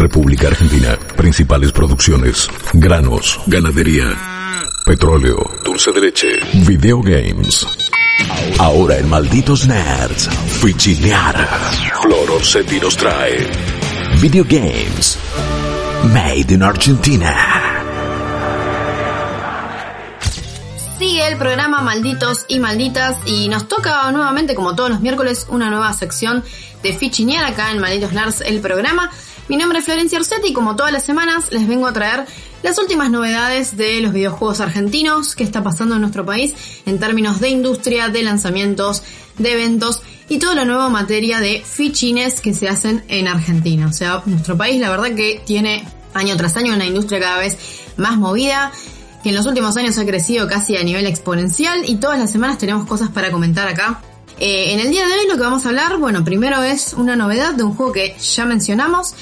República Argentina. Principales producciones. Granos, ganadería, petróleo, dulce de leche, videogames. Ahora en Malditos Nerds, Fichinear. Flor Orsetti nos trae Videogames. Made in Argentina. Sigue el programa Malditos y Malditas y nos toca nuevamente, como todos los miércoles, una nueva sección de Fichinear acá en Malditos Nerds, el programa. Mi nombre es Florencia Orsetti y como todas las semanas les vengo a traer las últimas novedades de los videojuegos argentinos, qué está pasando en nuestro país en términos de industria, de lanzamientos, de eventos y todo lo nuevo en materia de fichines que se hacen en Argentina. O sea, nuestro país la verdad que tiene año tras año una industria cada vez más movida que en los últimos años ha crecido casi a nivel exponencial y todas las semanas tenemos cosas para comentar acá. Eh, en el día de hoy lo que vamos a hablar, bueno, primero es una novedad de un juego que ya mencionamos.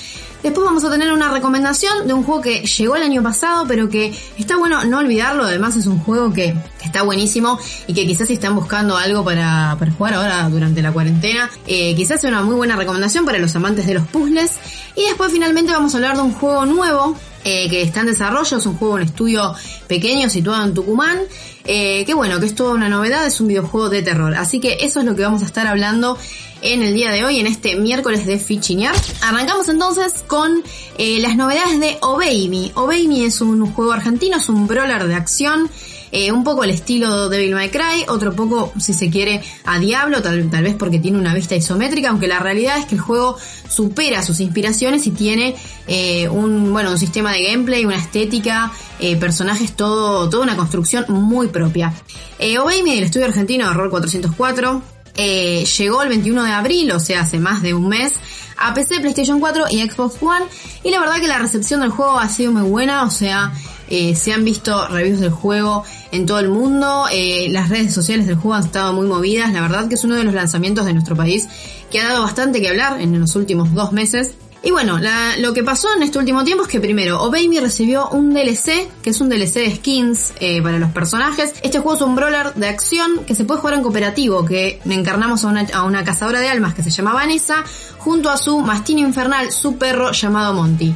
Después vamos a tener una recomendación de un juego que llegó el año pasado, pero que está bueno no olvidarlo. Además es un juego que está buenísimo y que quizás si están buscando algo para, para jugar ahora durante la cuarentena, eh, quizás sea una muy buena recomendación para los amantes de los puzzles. Y después finalmente vamos a hablar de un juego nuevo eh, que está en desarrollo, es un juego en estudio pequeño situado en Tucumán, eh, que bueno, que es toda una novedad, es un videojuego de terror. Así que eso es lo que vamos a estar hablando en el día de hoy, en este miércoles de Fichinear. Arrancamos entonces con eh, las novedades de. Obey Me es un juego argentino, es un brawler de acción. Eh, un poco el estilo Devil May Cry, otro poco, si se quiere, a Diablo, tal, vez porque tiene una vista isométrica, aunque la realidad es que el juego supera sus inspiraciones y tiene eh, un, bueno, un sistema de gameplay, una estética, eh, personajes, todo, toda una construcción muy propia. Eh, del estudio argentino Horror 404 eh, llegó el 21 de abril, o sea, hace más de un mes, a PC, PlayStation 4 y Xbox One. Y la verdad que la recepción del juego ha sido muy buena, o sea, eh, se han visto reviews del juego en todo el mundo, eh, las redes sociales del juego han estado muy movidas, la verdad que es uno de los lanzamientos de nuestro país que ha dado bastante que hablar en los últimos dos meses. Y bueno, lo que pasó en este último tiempo es que primero, Obey Me recibió un DLC, que es un DLC de skins eh, para los personajes. Este juego es un brawler de acción que se puede jugar en cooperativo, que encarnamos a una, a una cazadora de almas que se llama Vanessa, junto a su mastino infernal, su perro llamado Monty.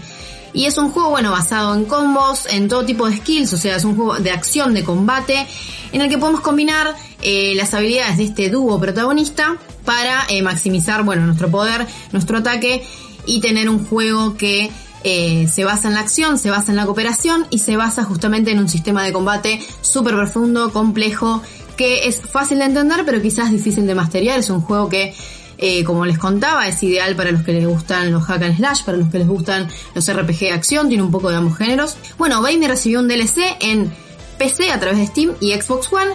Y es un juego, bueno, basado en combos, en todo tipo de skills, o sea, es un juego de acción, de combate, en el que podemos combinar eh, las habilidades de este dúo protagonista para eh, maximizar, bueno, nuestro poder, nuestro ataque y tener un juego que eh, se basa en la acción, se basa en la cooperación y se basa justamente en un sistema de combate súper profundo, complejo, que es fácil de entender, pero quizás difícil de masterear. Es un juego que eh, como les contaba, es ideal para los que les gustan los hack and slash, para los que les gustan los RPG de acción, tiene un poco de ambos géneros. Bueno, Bay me recibió un DLC en PC a través de Steam y Xbox One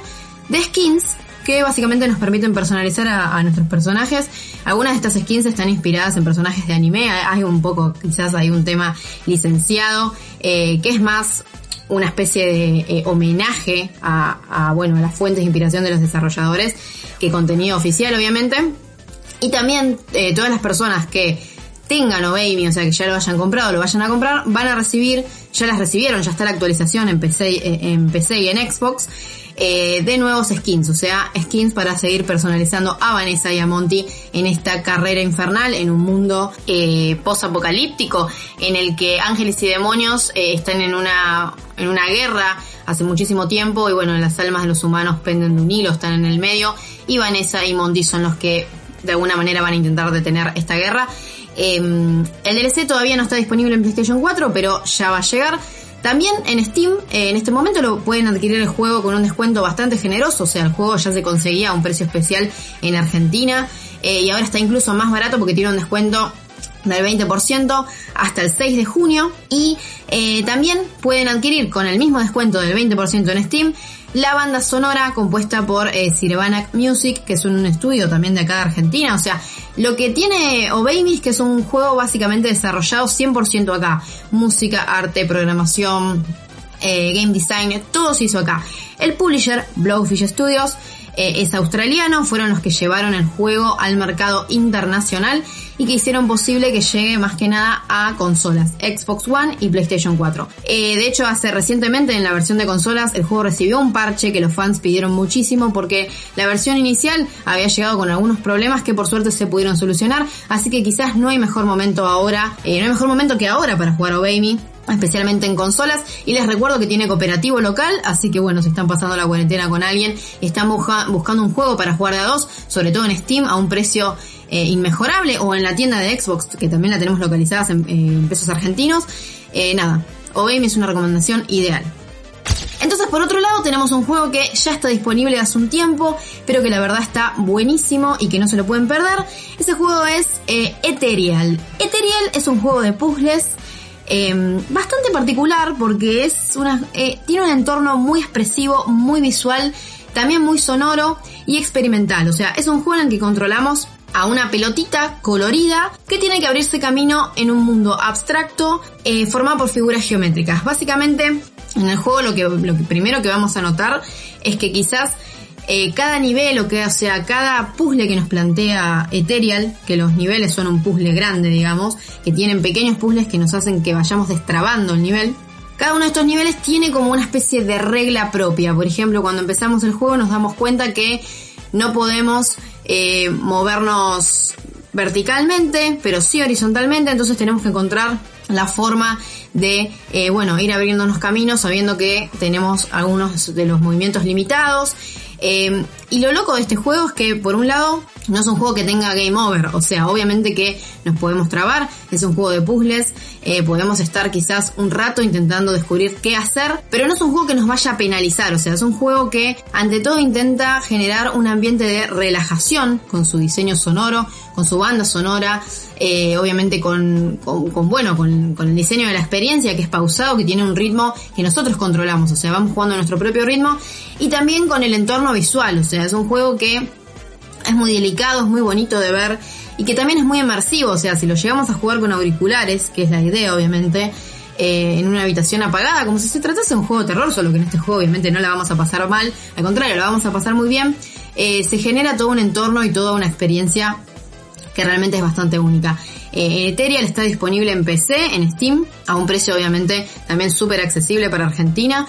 de skins que básicamente nos permiten personalizar a, nuestros personajes. Algunas de estas skins están inspiradas en personajes de anime, hay un poco, quizás hay un tema licenciado, eh, que es más una especie de eh, homenaje a, a, bueno, a las fuentes de inspiración de los desarrolladores que contenido oficial, obviamente. Y también eh, todas las personas que tengan Me, o sea que ya lo hayan comprado, lo vayan a comprar, van a recibir, ya las recibieron, ya está la actualización en PC, eh, en PC y en Xbox, eh, de nuevos skins, o sea, skins para seguir personalizando a Vanessa y a Monty en esta carrera infernal, en un mundo eh, post-apocalíptico, en el que ángeles y demonios están en una, en una guerra hace muchísimo tiempo y bueno, las almas de los humanos penden de un hilo, están en el medio y Vanessa y Monty son los que de alguna manera van a intentar detener esta guerra. Eh, el DLC todavía no está disponible en PlayStation 4, pero ya va a llegar. También en Steam, eh, en este momento lo pueden adquirir el juego con un descuento bastante generoso, o sea, el juego ya se conseguía a un precio especial en Argentina eh, y ahora está incluso más barato porque tiene un descuento del 20% hasta el 6 de junio y eh, también pueden adquirir con el mismo descuento del 20% en Steam la banda sonora compuesta por eh, Sirvanac Music, que es un estudio también de acá de Argentina. O sea, lo que tiene es que es un juego básicamente desarrollado 100% acá. Música, arte, programación, eh, game design, todo se hizo acá. El publisher, Blowfish Studios, eh, es australiano, fueron los que llevaron el juego al mercado internacional y que hicieron posible que llegue más que nada a consolas, Xbox One y PlayStation 4. Eh, de hecho, hace recientemente en la versión de consolas el juego recibió un parche que los fans pidieron muchísimo porque la versión inicial había llegado con algunos problemas que por suerte se pudieron solucionar, así que quizás no hay mejor momento ahora, eh, no hay mejor momento que ahora para jugar Obey Me especialmente en consolas. Y les recuerdo que tiene cooperativo local, así que bueno, si están pasando la cuarentena con alguien están buscando un juego para jugar de a dos, sobre todo en Steam, a un precio eh, inmejorable, o en la tienda de Xbox, que también la tenemos localizada en, pesos argentinos, eh, nada, OBM es una recomendación ideal. Entonces, por otro lado, tenemos un juego que ya está disponible hace un tiempo, pero que la verdad está buenísimo y que no se lo pueden perder. Ese juego es eh, Ethereal. Ethereal es un juego de puzzles Em, bastante particular porque es una, eh, tiene un entorno muy expresivo, muy visual, también muy sonoro y experimental. O sea, es un juego en el que controlamos a una pelotita colorida que tiene que abrirse camino en un mundo abstracto eh, formado por figuras geométricas. Básicamente, en el juego lo que, lo que primero que vamos a notar es que quizás eh, cada nivel, o que, o sea, cada puzzle que nos plantea Ethereal, que los niveles son un puzzle grande, digamos, que tienen pequeños puzzles que nos hacen que vayamos destrabando el nivel. Cada uno de estos niveles tiene como una especie de regla propia. Por ejemplo, cuando empezamos el juego nos damos cuenta que no podemos eh, movernos verticalmente, pero sí horizontalmente, entonces tenemos que encontrar la forma de, eh, bueno, ir abriéndonos caminos sabiendo que tenemos algunos de los movimientos limitados. Eh, y lo loco de este juego es que, por un lado, no es un juego que tenga game over, o sea, obviamente que nos podemos trabar, es un juego de puzzles, eh, podemos estar quizás un rato intentando descubrir qué hacer, pero no es un juego que nos vaya a penalizar, o sea, es un juego que ante todo intenta generar un ambiente de relajación con su diseño sonoro, con su banda sonora, eh, obviamente con, con, bueno, con, con, el diseño de la experiencia que es pausado, que tiene un ritmo que nosotros controlamos, o sea, vamos jugando a nuestro propio ritmo y también con el entorno visual, o sea, es un juego que es muy delicado, es muy bonito de ver y que también es muy inmersivo, o sea, si lo llegamos a jugar con auriculares, que es la idea obviamente, eh, en una habitación apagada, como si se tratase de un juego de terror, solo que en este juego obviamente no la vamos a pasar mal, al contrario, la vamos a pasar muy bien, eh, se genera todo un entorno y toda una experiencia que realmente es bastante única. Eh, Ethereal está disponible en PC, en Steam, a un precio obviamente también súper accesible para Argentina.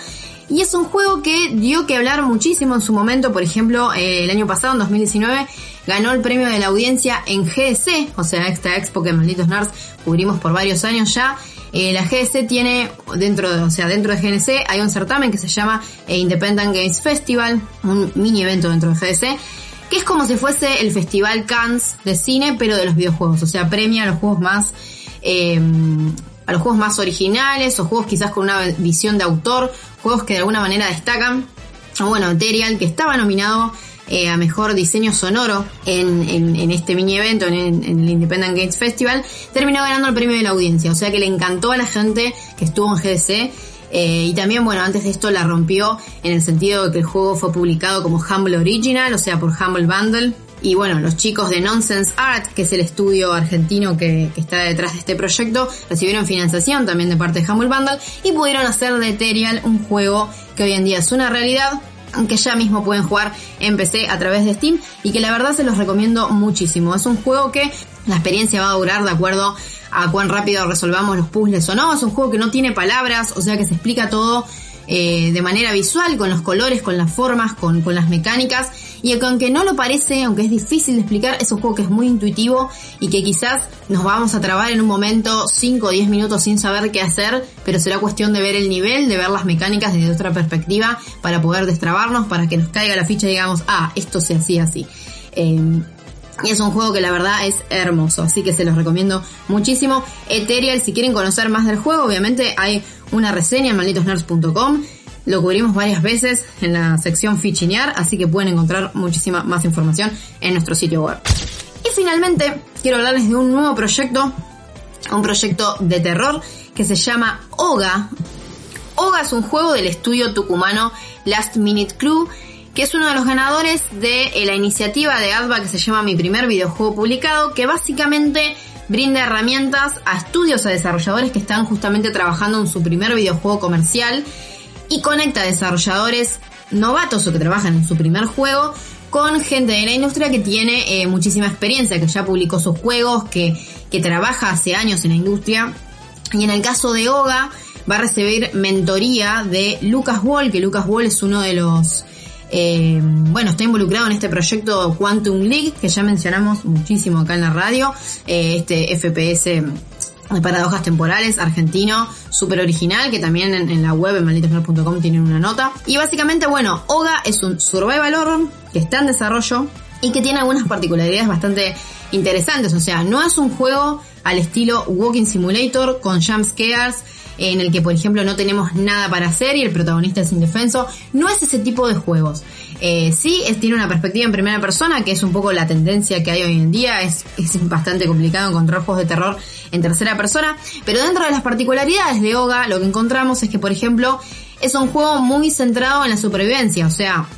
Y es un juego que dio que hablar muchísimo en su momento, por ejemplo, eh, el año pasado, en 2019, ganó el premio de la audiencia en GDC, o sea, esta expo que Malditos Nerds cubrimos por varios años ya. Eh, la GDC tiene dentro de, o sea, dentro de GDC hay un certamen que se llama Independent Games Festival, un mini evento dentro de GDC, que es como si fuese el Festival Cannes de cine, pero de los videojuegos. O sea, premia a los juegos más, eh, a los juegos más originales o juegos quizás con una visión de autor, juegos que de alguna manera destacan. Bueno, Ethereal, que estaba nominado eh, a mejor diseño sonoro en, este mini evento, en, en, el Independent Games Festival, terminó ganando el premio de la audiencia. O sea que le encantó a la gente que estuvo en GDC eh, y también, bueno, antes de esto la rompió en el sentido de que el juego fue publicado como Humble Original, o sea, por Humble Bundle. Y bueno, los chicos de Nonsense Art, que es el estudio argentino que, está detrás de este proyecto, recibieron financiación también de parte de Humble Bundle y pudieron hacer de Ethereal un juego que hoy en día es una realidad que ya mismo pueden jugar en PC a través de Steam y que la verdad se los recomiendo muchísimo. Es un juego que la experiencia va a durar de acuerdo a cuán rápido resolvamos los puzzles o no. Es un juego que no tiene palabras, o sea que se explica todo eh, de manera visual, con los colores, con las formas, con, con las mecánicas. Y aunque no lo parece, aunque es difícil de explicar, es un juego que es muy intuitivo y que quizás nos vamos a trabar en un momento 5 o 10 minutos sin saber qué hacer, pero será cuestión de ver el nivel, de ver las mecánicas desde otra perspectiva para poder destrabarnos, para que nos caiga la ficha y digamos, ah, esto se hacía así. Eh, y es un juego que la verdad es hermoso, así que se los recomiendo muchísimo. Ethereal, si quieren conocer más del juego, obviamente hay una reseña en malditosnerds.com. Lo cubrimos varias veces en la sección fichinear, así que pueden encontrar muchísima más información en nuestro sitio web. Y finalmente, quiero hablarles de un nuevo proyecto, un proyecto de terror que se llama OGA. OGA es un juego del estudio tucumano Last Minute Crew que es uno de los ganadores de la iniciativa de ADVA que se llama Mi primer videojuego publicado, que básicamente brinda herramientas a estudios, a desarrolladores que están justamente trabajando en su primer videojuego comercial y conecta desarrolladores novatos o que trabajan en su primer juego con gente de la industria que tiene eh, muchísima experiencia, que ya publicó sus juegos, que, que trabaja hace años en la industria. Y en el caso de Oga, va a recibir mentoría de Lucas Wall, que Lucas Wall es uno de los eh, bueno, está involucrado en este proyecto Quantum League, que ya mencionamos muchísimo acá en la radio, eh, este FPS de paradojas temporales argentino, súper original, que también en, la web en malditosnerd.com tienen una nota. Y básicamente, bueno, Oga es un survival horror que está en desarrollo y que tiene algunas particularidades bastante interesantes. O sea, no es un juego al estilo Walking Simulator con jump scares en el que, por ejemplo, no tenemos nada para hacer y el protagonista es indefenso. No es ese tipo de juegos. Eh, sí, tiene una perspectiva en primera persona, que es un poco la tendencia que hay hoy en día. Es, es bastante complicado encontrar juegos de terror en tercera persona. Pero dentro de las particularidades de Oga, lo que encontramos es que, por ejemplo, es un juego muy centrado en la supervivencia. O sea,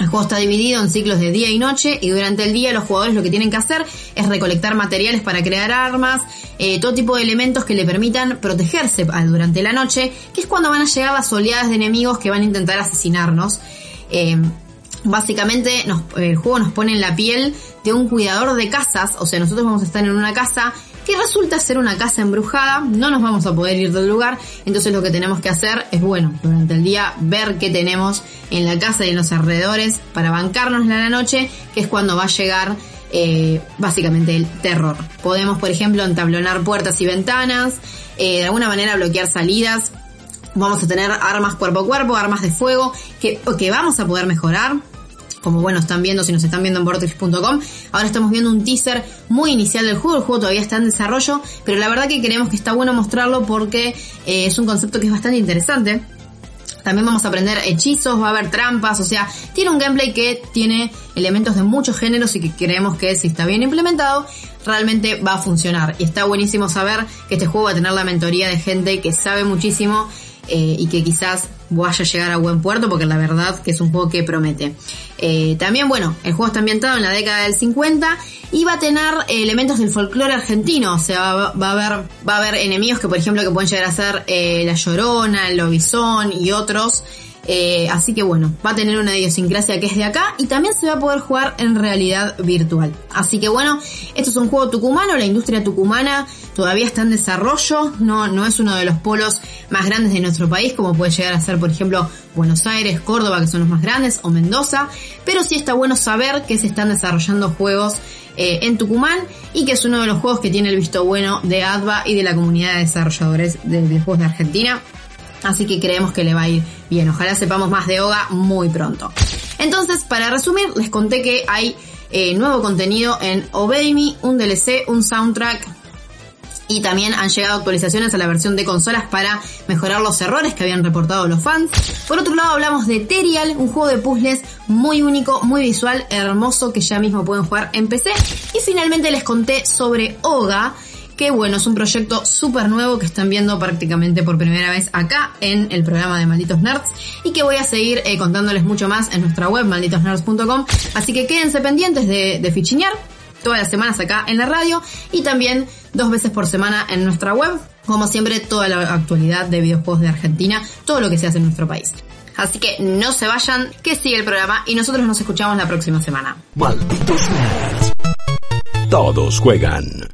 el juego está dividido en ciclos de día y noche y durante el día los jugadores lo que tienen que hacer es recolectar materiales para crear armas, eh, todo tipo de elementos que le permitan protegerse durante la noche, que es cuando van a llegar las oleadas de enemigos que van a intentar asesinarnos. Eh, básicamente el juego nos pone en la piel de un cuidador de casas, o sea, nosotros vamos a estar en una casa que resulta ser una casa embrujada, no nos vamos a poder ir del lugar, entonces lo que tenemos que hacer es, bueno, durante el día ver qué tenemos en la casa y en los alrededores para bancarnos la noche, que es cuando va a llegar eh, básicamente el terror. Podemos, por ejemplo, entablonar puertas y ventanas, eh, de alguna manera bloquear salidas, vamos a tener armas cuerpo a cuerpo, armas de fuego, que, que vamos a poder mejorar como bueno están viendo si nos están viendo en vortex.com. Ahora estamos viendo un teaser muy inicial del juego, el juego todavía está en desarrollo, pero la verdad que creemos que está bueno mostrarlo porque eh, es un concepto que es bastante interesante. También vamos a aprender hechizos, va a haber trampas, o sea, tiene un gameplay que tiene elementos de muchos géneros y que creemos que si está bien implementado, realmente va a funcionar. Y está buenísimo saber que este juego va a tener la mentoría de gente que sabe muchísimo eh, y que quizás vaya a llegar a buen puerto porque la verdad que es un juego que promete. Eh, también, bueno, el juego está ambientado en la década del 50 y va a tener elementos del folclore argentino, o sea, va, a haber va a haber enemigos que por ejemplo que pueden llegar a ser eh, la Llorona, el Lobizón y otros eh, así que bueno, va a tener una idiosincrasia que es de acá y también se va a poder jugar en realidad virtual. Así que bueno, esto es un juego tucumano, la industria tucumana todavía está en desarrollo, no, no es uno de los polos más grandes de nuestro país como puede llegar a ser por ejemplo Buenos Aires, Córdoba que son los más grandes o Mendoza, pero sí está bueno saber que se están desarrollando juegos eh, en Tucumán y que es uno de los juegos que tiene el visto bueno de ADVA y de la comunidad de desarrolladores de videojuegos de Argentina. Así que creemos que le va a ir bien. Ojalá sepamos más de Oga muy pronto. Entonces, para resumir, les conté que hay eh, nuevo contenido en Obey Me, un DLC, un soundtrack y también han llegado actualizaciones a la versión de consolas para mejorar los errores que habían reportado los fans. Por otro lado hablamos de Terial, un juego de puzzles muy único, muy visual, hermoso que ya mismo pueden jugar en PC. Y finalmente les conté sobre Oga, que bueno, es un proyecto súper nuevo que están viendo prácticamente por primera vez acá en el programa de Malditos Nerds y que voy a seguir eh, contándoles mucho más en nuestra web malditosnerds.com. Así que quédense pendientes de, de fichinear todas las semanas acá en la radio y también dos veces por semana en nuestra web. Como siempre, toda la actualidad de videojuegos de Argentina, todo lo que se hace en nuestro país. Así que no se vayan, que sigue el programa y nosotros nos escuchamos la próxima semana. Malditos. Todos juegan.